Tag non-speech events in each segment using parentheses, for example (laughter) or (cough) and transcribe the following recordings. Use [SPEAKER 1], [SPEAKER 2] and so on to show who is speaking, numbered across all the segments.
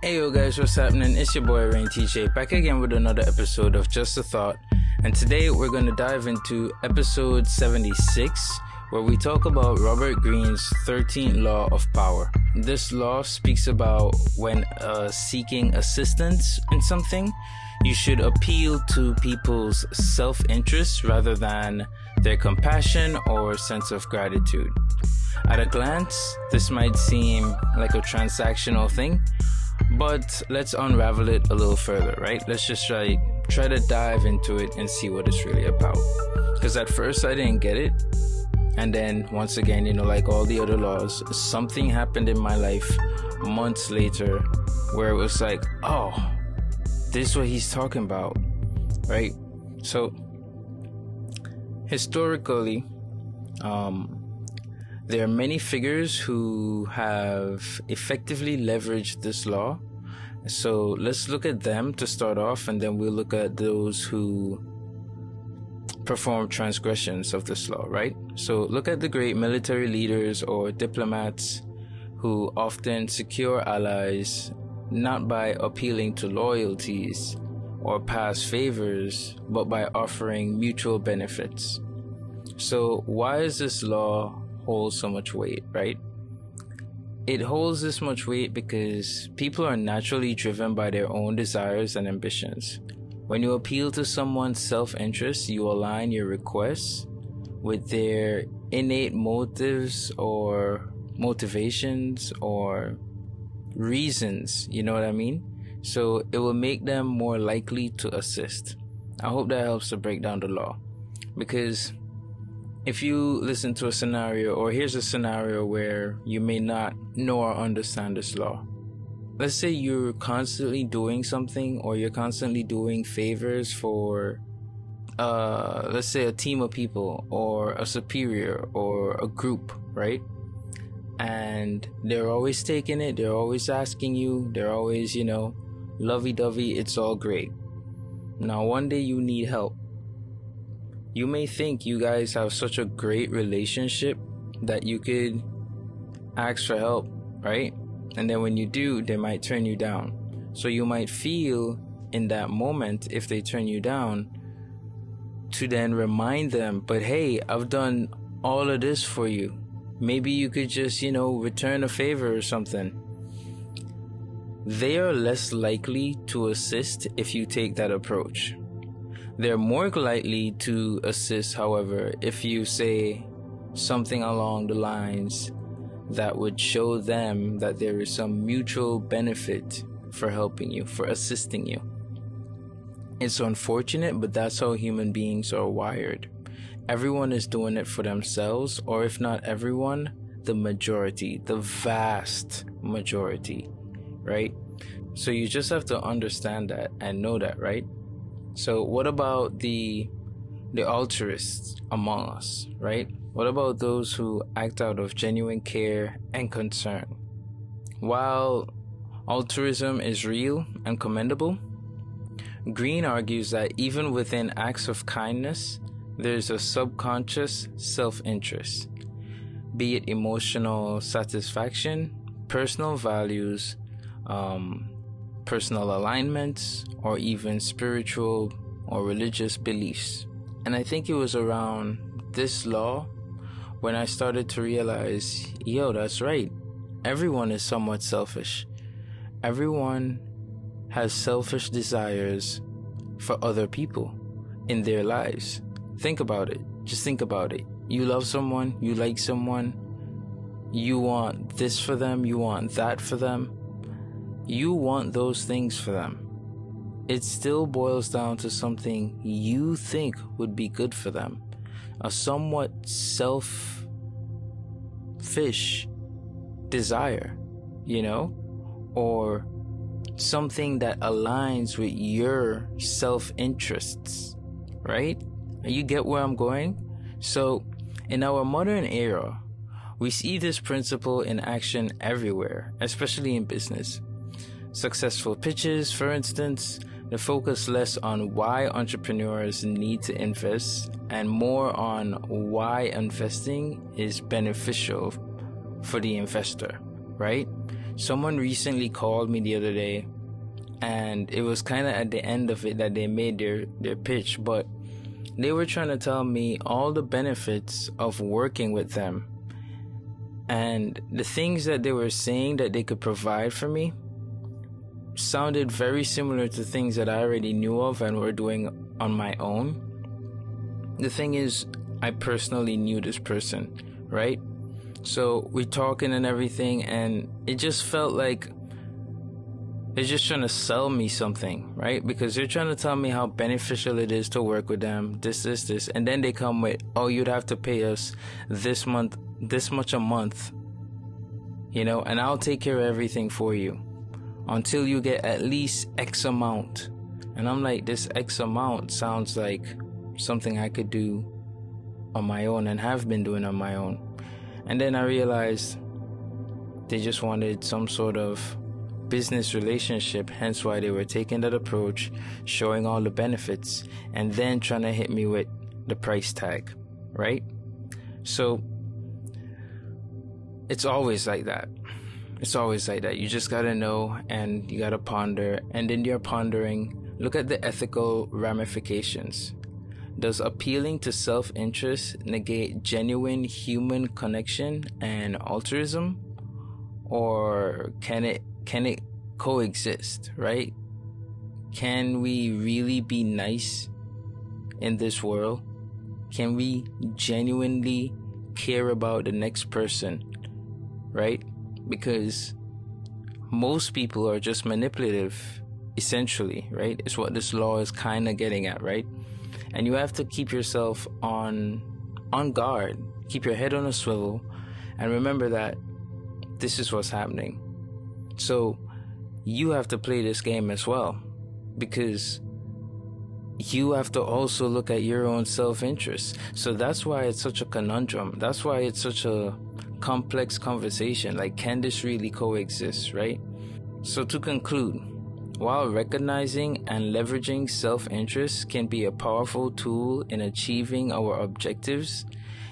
[SPEAKER 1] Hey yo guys, what's happening? It's your boy Rain TJ back again with another episode of Just a Thought. And today we're going to dive into episode 76 where we talk about Robert Greene's 13th law of power. This law speaks about when uh, seeking assistance in something, you should appeal to people's self interest rather than their compassion or sense of gratitude. At a glance, this might seem like a transactional thing, but let's unravel it a little further, right? Let's just try try to dive into it and see what it's really about. Because at first I didn't get it, and then once again, you know, like all the other laws, something happened in my life months later where it was like, oh, this is what he's talking about, right? So historically, um, there are many figures who have effectively leveraged this law. So let's look at them to start off, and then we'll look at those who perform transgressions of this law, right? So look at the great military leaders or diplomats who often secure allies not by appealing to loyalties or past favors, but by offering mutual benefits. So, why is this law holds so much weight, right? It holds this much weight because people are naturally driven by their own desires and ambitions. When you appeal to someone's self interest, you align your requests with their innate motives or motivations or reasons. You know what I mean? So it will make them more likely to assist. I hope that helps to break down the law. Because if you listen to a scenario, or here's a scenario where you may not know or understand this law. Let's say you're constantly doing something, or you're constantly doing favors for, uh, let's say a team of people, or a superior, or a group, right? And they're always taking it, they're always asking you, they're always, you know, lovey dovey, it's all great. Now, one day you need help you may think you guys have such a great relationship that you could ask for help, right? And then when you do, they might turn you down. So you might feel in that moment, if they turn you down, to then remind them, but hey, I've done all of this for you. Maybe you could just, you know, return a favor or something. They are less likely to assist if you take that approach. They're more likely to assist, however, if you say something along the lines that would show them that there is some mutual benefit for helping you, for assisting you. It's unfortunate, but that's how human beings are wired. Everyone is doing it for themselves, or if not everyone, the majority, the vast majority, right? So you just have to understand that and know that, right? So what about the the altruists among us, right? What about those who act out of genuine care and concern? While altruism is real and commendable, Greene argues that even within acts of kindness, there's a subconscious self interest, be it emotional satisfaction, personal values, um, personal alignments, or even spiritual or religious beliefs. And I think it was around this law when I started to realize yo, that's right. Everyone is somewhat selfish. Everyone has selfish desires for other people in their lives. Think about it. Just think about it. You love someone, you like someone, you want this for them, you want that for them you want those things for them. It still boils down to something you think would be good for them. A somewhat self fish desire, you know? Or something that aligns with your self interests, right? You get where I'm going? So, in our modern era, we see this principle in action everywhere, especially in business. Successful pitches, for instance, they focus less on why entrepreneurs need to invest and more on why investing is beneficial for the investor, right? someone recently called me the other day and it was kind of at the end of it that they made their their pitch but they were trying to tell me all the benefits of working with them and the things that they were saying that they could provide for me sounded very similar to things that I already knew of and were doing on my own. The thing is, I personally knew this person, right? So we're talking and everything, and it just felt like they're just trying to sell me something, right? Because they're trying to tell me how beneficial it is to work with them, this, this, this. And then they come with, oh, you'd have to pay us this month, this much a month, you know, and I'll take care of everything for you until you get at least X amount. And I'm like, this X amount sounds like something I could do on my own and have been doing on my own. And then I realized they just wanted some sort of business relationship, hence why they were taking that approach, showing all the benefits, and then trying to hit me with the price tag, right? So it's always like that. It's always like that. You just gotta know and you gotta ponder. And in you're pondering, look at the ethical ramifications. Does appealing to self interest negate genuine human connection and altruism? Or can it can it coexist, right? Can we really be nice in this world? Can we genuinely care about the next person, right? Because most people are just manipulative essentially right? It's what this law is kind of getting at right? And you have to keep yourself on on guard. Keep your head on a swivel and remember that this is what's happening. So you have to play this game as well because you have to also look at your own self-interest. So that's why it's such a conundrum. That's why it's such a complex conversation like can this really coexist, right? So to conclude, while recognizing and leveraging self interest can be a powerful tool in achieving our objectives,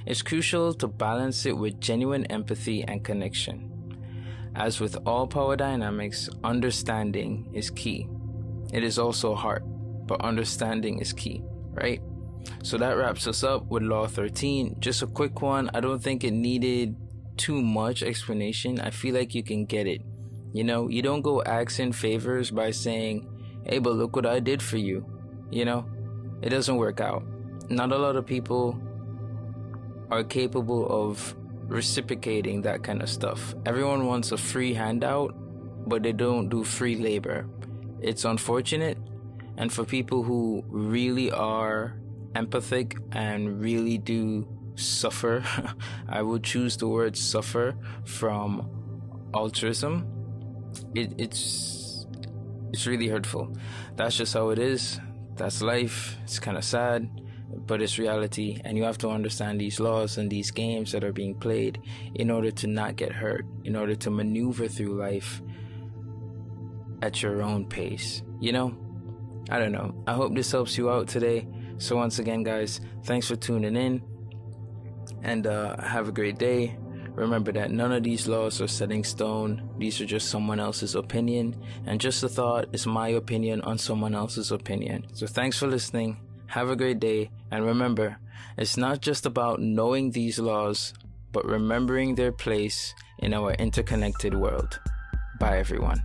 [SPEAKER 1] it's crucial to balance it with genuine empathy and connection. As with all power dynamics, understanding is key. It is also hard, but understanding is key, right? So that wraps us up with Law 13. Just a quick one. I don't think it needed too much explanation, I feel like you can get it. You know, you don't go asking favors by saying, hey, but look what I did for you. You know, it doesn't work out. Not a lot of people are capable of reciprocating that kind of stuff. Everyone wants a free handout, but they don't do free labor. It's unfortunate. And for people who really are empathic and really do suffer, (laughs) I would choose the word suffer from altruism. It, it's it's really hurtful. That's just how it is. That's life. It's kind of sad, but it's reality. And you have to understand these laws and these games that are being played in order to not get hurt, in order to maneuver through life at your own pace. You know? I don't know. I hope this helps you out today. So, once again, guys, thanks for tuning in and uh, have a great day. Remember that none of these laws are setting stone. These are just someone else's opinion, and just a thought is my opinion on someone else's opinion. So thanks for listening. Have a great day, and remember, it's not just about knowing these laws, but remembering their place in our interconnected world. Bye, everyone.